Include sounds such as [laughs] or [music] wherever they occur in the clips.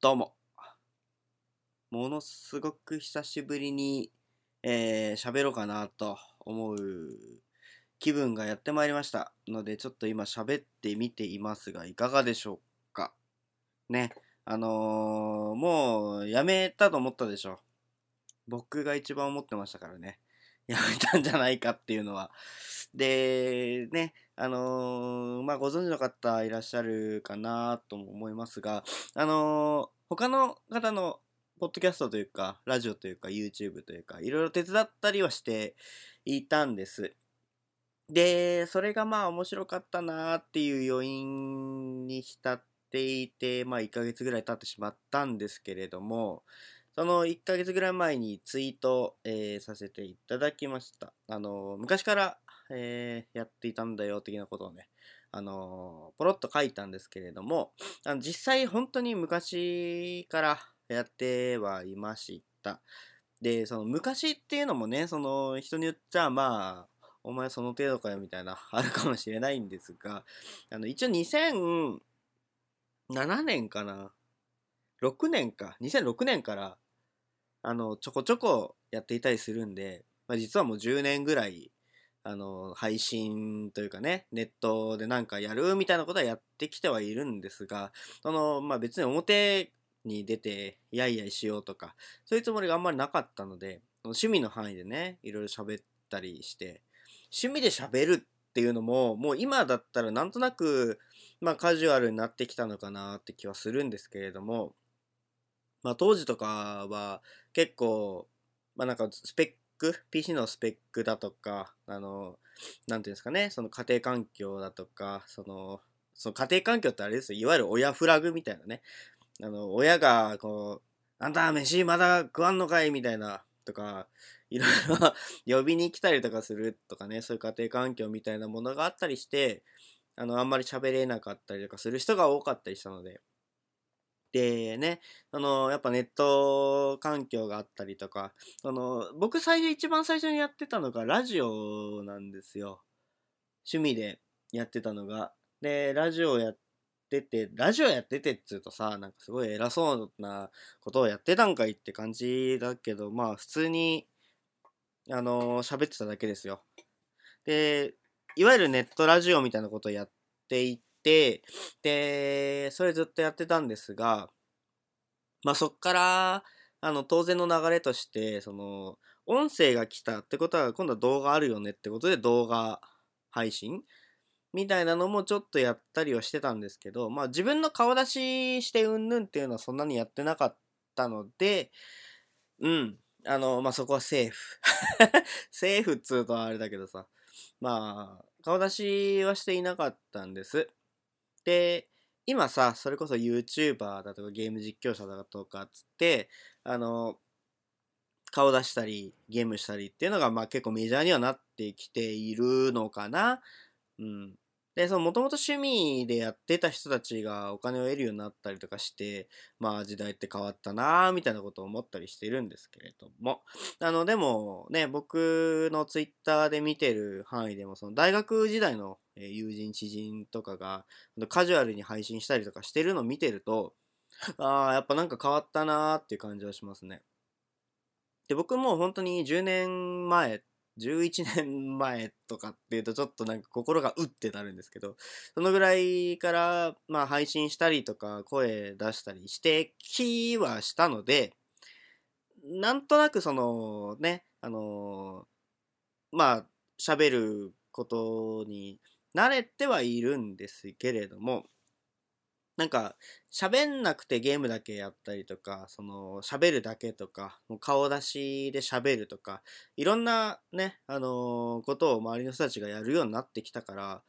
どうも。ものすごく久しぶりに、えー、喋ろうかなと思う気分がやってまいりました。ので、ちょっと今喋ってみていますが、いかがでしょうか？ね。あのー、もうやめたと思ったでしょ。僕が一番思ってましたからね。やめたんじゃないかっていうのは。で、ね、あのー、まあ、ご存知の方いらっしゃるかなとも思いますが、あのー、他の方のポッドキャストというか、ラジオというか、YouTube というか、いろいろ手伝ったりはしていたんです。で、それがまあ面白かったなっていう余韻に浸っていて、まあ1ヶ月ぐらい経ってしまったんですけれども、その1ヶ月ぐらい前にツイート、えー、させていただきました。あの、昔から、えー、やっていたんだよ、的なことをね、あの、ポロッと書いたんですけれども、あの実際本当に昔からやってはいました。で、その昔っていうのもね、その人によっちゃ、まあ、お前その程度かよみたいな、あるかもしれないんですが、あの、一応2007年かな ?6 年か？2006年からあの、ちょこちょこやっていたりするんで、まあ、実はもう10年ぐらい、あの、配信というかね、ネットでなんかやるみたいなことはやってきてはいるんですが、その、まあ別に表に出て、やいやいしようとか、そういうつもりがあんまりなかったので、趣味の範囲でね、いろいろ喋ったりして、趣味で喋るっていうのも、もう今だったらなんとなく、まあカジュアルになってきたのかなって気はするんですけれども、まあ当時とかは結構、まあなんかスペック、PC のスペックだとか、あの、なんていうんですかね、その家庭環境だとか、その、その家庭環境ってあれですよ、いわゆる親フラグみたいなね、あの、親がこう、あんた飯まだ食わんのかいみたいな、とか、いろいろ [laughs] 呼びに来たりとかするとかね、そういう家庭環境みたいなものがあったりして、あの、あんまり喋れなかったりとかする人が多かったりしたので、でね、あの、やっぱネット環境があったりとか、あの、僕最初一番最初にやってたのがラジオなんですよ。趣味でやってたのが。で、ラジオやってて、ラジオやっててっつうとさ、なんかすごい偉そうなことをやってたんかいって感じだけど、まあ普通に、あの、喋ってただけですよ。で、いわゆるネットラジオみたいなことをやっていて、で、それずっとやってたんですが、まあそっから、あの、当然の流れとして、その、音声が来たってことは、今度は動画あるよねってことで動画配信？みたいなのもちょっとやったりはしてたんですけど、まあ自分の顔出ししてうんぬんっていうのはそんなにやってなかったので、うん。あの、まあそこはセーフ。[laughs] セーフっつうとあれだけどさ。まあ、顔出しはしていなかったんです。で、今さ、それこそ YouTuber だとかゲーム実況者だとかっつって、あの、顔出したり、ゲームしたりっていうのが、まあ結構メジャーにはなってきているのかな。うん。で、そのもともと趣味でやってた人たちがお金を得るようになったりとかして、まあ時代って変わったなぁ、みたいなことを思ったりしてるんですけれども。あの、でもね、僕のツイッターで見てる範囲でも、その大学時代の友人、知人とかがカジュアルに配信したりとかしてるのを見てると、ああ、やっぱなんか変わったなーっていう感じはしますね。で、僕も本当に10年前11年前とかっていうとちょっとなんか心がうってなるんですけど、そのぐらいからまあ配信したりとか声出したりしてきはしたので、なんとなくそのね、あの、まあ喋ることに慣れてはいるんですけれども、なんか、喋んなくてゲームだけやったりとか、その、喋るだけとか、もう顔出しで喋るとか、いろんなね、あのー、ことを周りの人たちがやるようになってきたから、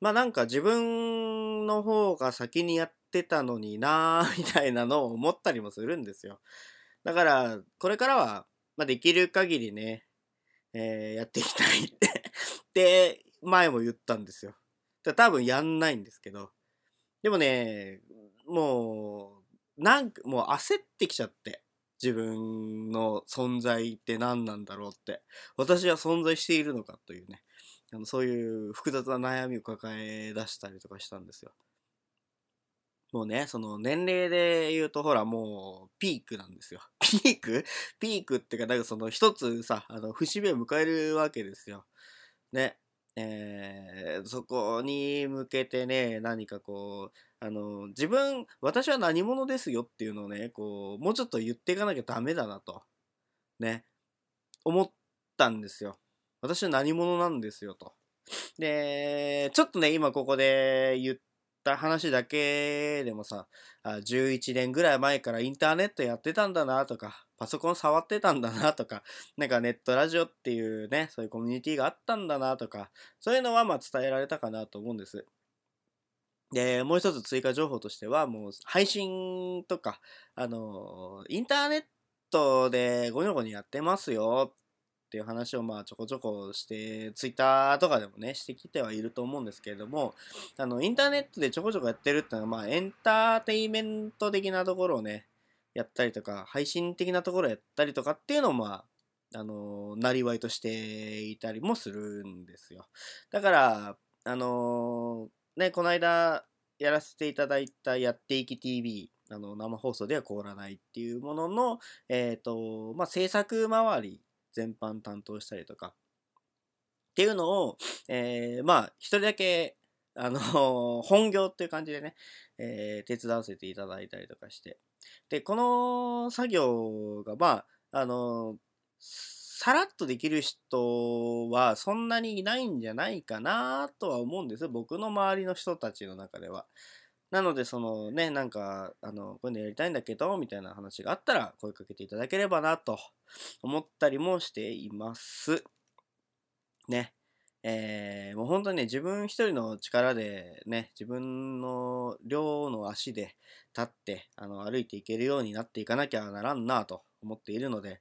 まあなんか自分の方が先にやってたのになー [laughs] みたいなのを思ったりもするんですよ。だから、これからは、まあできる限りね、えー、やっていきたいってで、前も言ったんですよ。多分やんないんですけど、でもね、もう、なんか、もう焦ってきちゃって。自分の存在って何なんだろうって。私は存在しているのかというね。あのそういう複雑な悩みを抱え出したりとかしたんですよ。もうね、その年齢で言うとほらもうピークなんですよ。[laughs] ピーク？ピークってか、なんかその一つさ、あの、節目を迎えるわけですよ。ね。えー、そこに向けてね、何かこう、あの、自分、私は何者ですよっていうのをね、こう、もうちょっと言っていかなきゃダメだなと、ね、思ったんですよ。私は何者なんですよと。で、ちょっとね、今ここで言った話だけでもさ、11年ぐらい前からインターネットやってたんだなとか、パソコン触ってたんだなとか、[laughs] なんかネットラジオっていうね、そういうコミュニティがあったんだなとか、そういうのはまあ伝えられたかなと思うんです。で、もう一つ追加情報としては、もう配信とか、あの、インターネットでゴニョゴニやってますよっていう話をまあちょこちょこして、ツイッターとかでもね、してきてはいると思うんですけれども、あの、インターネットでちょこちょこやってるっていうのは、まあエンターテイメント的なところをね、やったりとか、配信的なところやったりとかっていうのをまあ、あの、なりわいとしていたりもするんですよ。だから、あのね、この間やらせていただいたやっていき TV、あの、生放送では凍らないっていうものの、えっ、ー、と、まあ、制作周り全般担当したりとか、っていうのを、えー、まあ、一人だけ、あの、本業っていう感じでね、えー、手伝わせていただいたりとかして。で、この作業が、まあ、あの、さらっとできる人はそんなにいないんじゃないかなとは思うんです。僕の周りの人たちの中では。なので、そのね、なんか、あの、こういうのやりたいんだけど、みたいな話があったら、声かけていただければな、と思ったりもしています。ね。えー、もう本当にね、自分一人の力でね、自分の両の足で立って、あの、歩いていけるようになっていかなきゃならんな、と思っているので、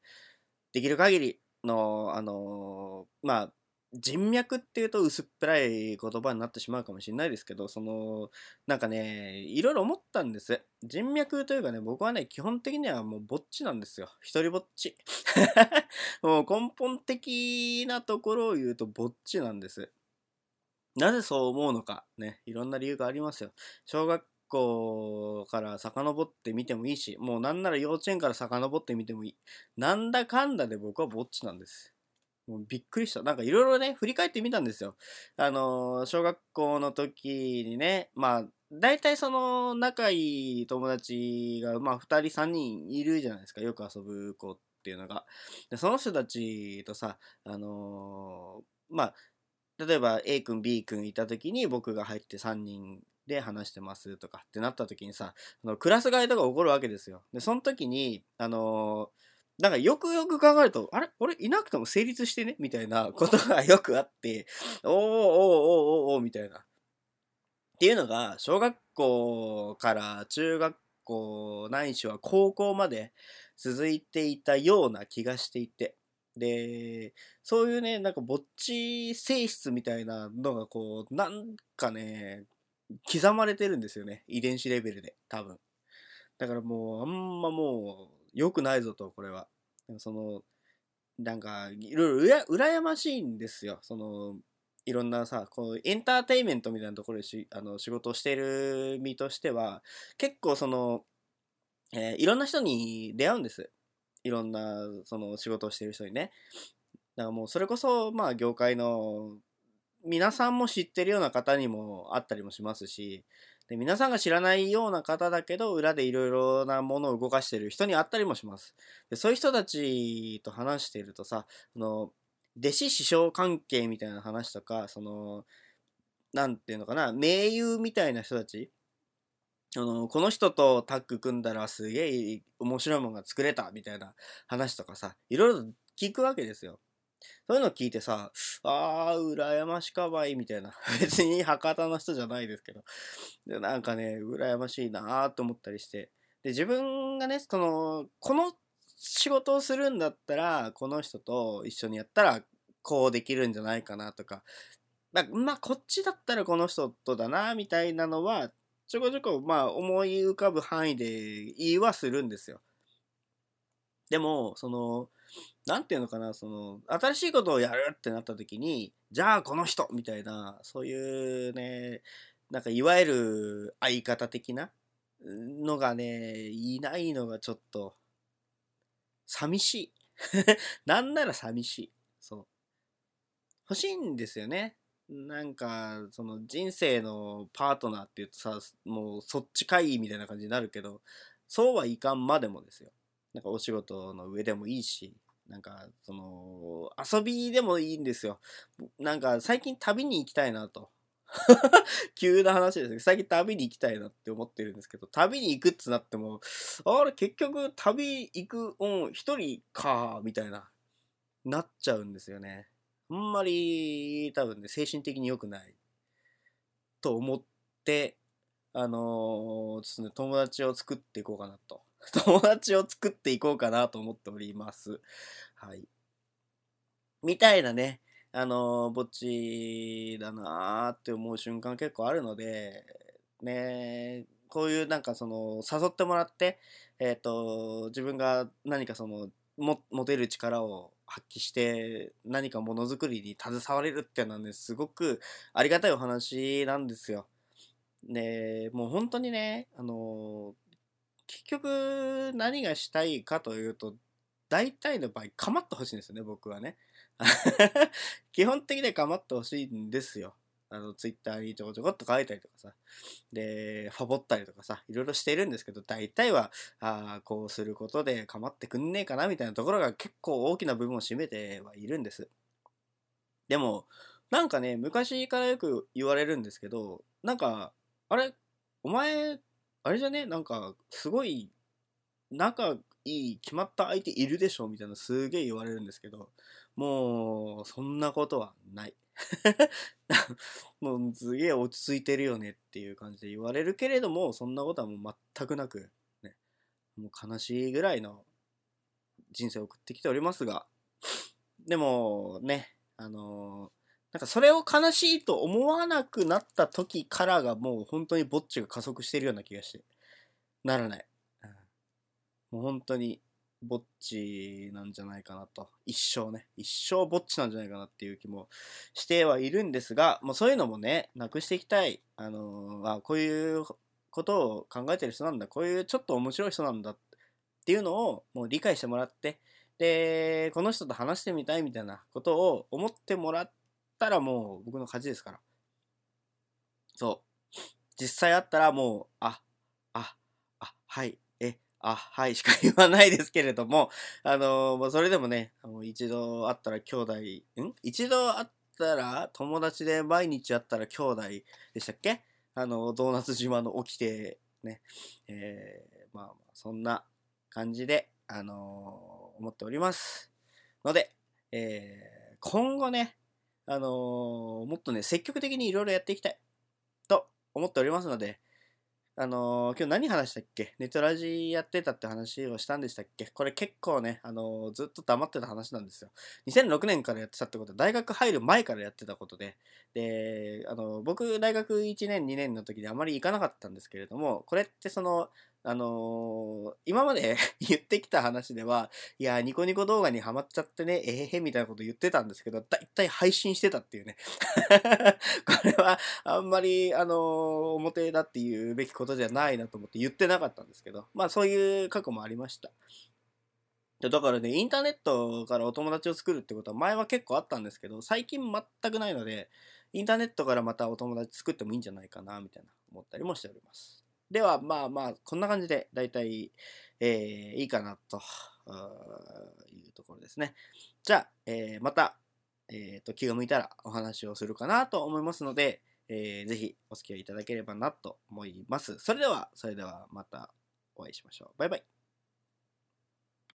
できる限りの、あのー、まあ、人脈っていうと薄っぺらい言葉になってしまうかもしれないですけど、その、なんかね、いろいろ思ったんです。人脈というかね、僕はね、基本的にはもうぼっちなんですよ。一人ぼっち。[laughs] もう根本的なところを言うとぼっちなんです。なぜそう思うのか、ね、いろんな理由がありますよ。小学校から遡ってみてもいいし、もうなんなら幼稚園から遡ってみてもいい。なんだかんだで僕はぼっちなんです。もうびっくりした。なんかいろいろね、振り返ってみたんですよ。あの、小学校の時にね、まあ、大体その仲いい友達が、まあ、2人3人いるじゃないですか。よく遊ぶ子っていうのが。でその人たちとさ、あの、まあ、例えば A 君 B 君いた時に僕が入って3人で話してますとかってなった時にさ、クラス替えとか起こるわけですよ。で、その時に、あのーなんかよくよく考えると、あれ？俺いなくても成立してね？みたいなことがよくあって、おーおーおーおーみたいな。っていうのが、小学校から中学校ないしは高校まで続いていたような気がしていて。で、そういうね、なんかぼっち性質みたいなのがこう、なんかね、刻まれてるんですよね。遺伝子レベルで、多分。だからもう、あんまもう、良くないぞと、これは。その、なんか、いろいろ羨ましいんですよ。その、いろんなさ、こう、エンターテインメントみたいなところでしあの仕事をしている身としては、結構その、えー、いろんな人に出会うんです。いろんな、その仕事をしている人にね。だからもうそれこそ、まあ業界の皆さんも知ってるような方にもあったりもしますし、で皆さんが知らないような方だけど、裏でいろいろなものを動かしてる人に会ったりもします。でそういう人たちと話しているとさ、その弟子師匠関係みたいな話とか、その、なんていうのかな、盟友みたいな人たち、あの、この人とタッグ組んだらすげえ面白いものが作れたみたいな話とかさ、いろいろ聞くわけですよ。そういうの聞いてさ、あー、羨ましかばいみたいな。[laughs] 別に博多の人じゃないですけど。でなんかね、羨ましいなーと思ったりして。で、自分がね、その、この仕事をするんだったら、この人と一緒にやったら、こうできるんじゃないかなとか。ままあ、こっちだったらこの人とだな、みたいなのは、ちょこちょこ、まあ、思い浮かぶ範囲で言いはするんですよ。でも、その、なんていうのかな、その、新しいことをやるってなった時に、じゃあこの人みたいな、そういうね、なんかいわゆる相方的なのがね、いないのがちょっと、寂しい。[laughs] なんなら寂しい。そう。欲しいんですよね。なんか、その人生のパートナーって言うとさ、もうそっちかいみたいな感じになるけど、そうはいかんまでもですよ。なんかお仕事の上でもいいし、なんか、その、遊びでもいいんですよ。なんか最近旅に行きたいなと。[laughs] 急な話ですけど、最近旅に行きたいなって思ってるんですけど、旅に行くってなっても、あれ、結局旅行く、うん、一人か、みたいな、なっちゃうんですよね。あんまり、多分ね、精神的に良くない。と思って、あのー、ちょっとね、友達を作っていこうかなと。[laughs] 友達を作っていこうかなと思っております。はい。みたいなね、あのぼっちだなーって思う瞬間結構あるので、ねこういうなんかその誘ってもらって、えっ、ー、と、自分が何かそのも持てる力を発揮して何かものづくりに携われるっていうのはね、すごくありがたいお話なんですよ。で、もう本当にね、あの結局何がしたいかというと、大体の場合、構ってほしいんですよね、僕はね。[laughs] 基本的には構ってほしいんですよ。あの、ツイッターにちょこちょこっと書いたりとかさ。で、ファボったりとかさ、いろいろしているんですけど、大体は、ああ、こうすることで構ってくんねえかなみたいなところが結構大きな部分を占めてはいるんです。でも、なんかね、昔からよく言われるんですけど、なんか、あれ、お前、あれじゃね？なんか、すごい、仲いい、決まった相手いるでしょみたいなすげえ言われるんですけど、もう、そんなことはない。[laughs] もうすげえ落ち着いてるよねっていう感じで言われるけれども、そんなことはもう全くなく、ね、もう悲しいぐらいの人生を送ってきておりますが、でもね、あのー、なんかそれを悲しいと思わなくなった時からがもう本当にぼっちが加速してるような気がして、ならない。もう本当にぼっちなんじゃないかなと。一生ね。一生ぼっちなんじゃないかなっていう気もしてはいるんですが、もうそういうのもね、なくしていきたい。あのー、あ、こういうことを考えてる人なんだ。こういうちょっと面白い人なんだっていうのをもう理解してもらって、で、この人と話してみたいみたいなことを思ってもらってたらもう僕の勝ちですから。そう。実際あったらもう、あ、あ、あ、はい、えあ、はいしか言わないですけれども、あのー、それでもね、あの一度会ったら兄弟、ん？一度会ったら友達で毎日会ったら兄弟でしたっけ？あの、ドーナツ島の起きて、ね、えー、まあまあ、そんな感じで、あのー、思っております。ので、えー、今後ね、あのー、もっとね、積極的にいろいろやっていきたい。と思っておりますので、あのー、今日何話したっけ？ネトラジやってたって話をしたんでしたっけ？これ結構ね、あのー、ずっと黙ってた話なんですよ。2006年からやってたってこと。は、大学入る前からやってたことで、で、あのー、僕、大学1年、2年の時であまり行かなかったんですけれども、これってその、あのー、今まで [laughs] 言ってきた話では、いや、ニコニコ動画にハマっちゃってね、えへへみたいなこと言ってたんですけど、だいたい配信してたっていうね。[laughs] これは、あんまり、あのー、表だっていうべきことじゃないなと思って言ってなかったんですけど、まあそういう過去もありました。だからね、インターネットからお友達を作るってことは前は結構あったんですけど、最近全くないので、インターネットからまたお友達作ってもいいんじゃないかな、みたいな思ったりもしております。では、まあまあ、こんな感じで、だいたい、えー、いいかな、というところですね。じゃあ、えー、また、えっ、ー、と、気が向いたらお話をするかなと思いますので、えー、ぜひお付き合いいただければなと思います。それでは、それではまたお会いしましょう。バイバイ。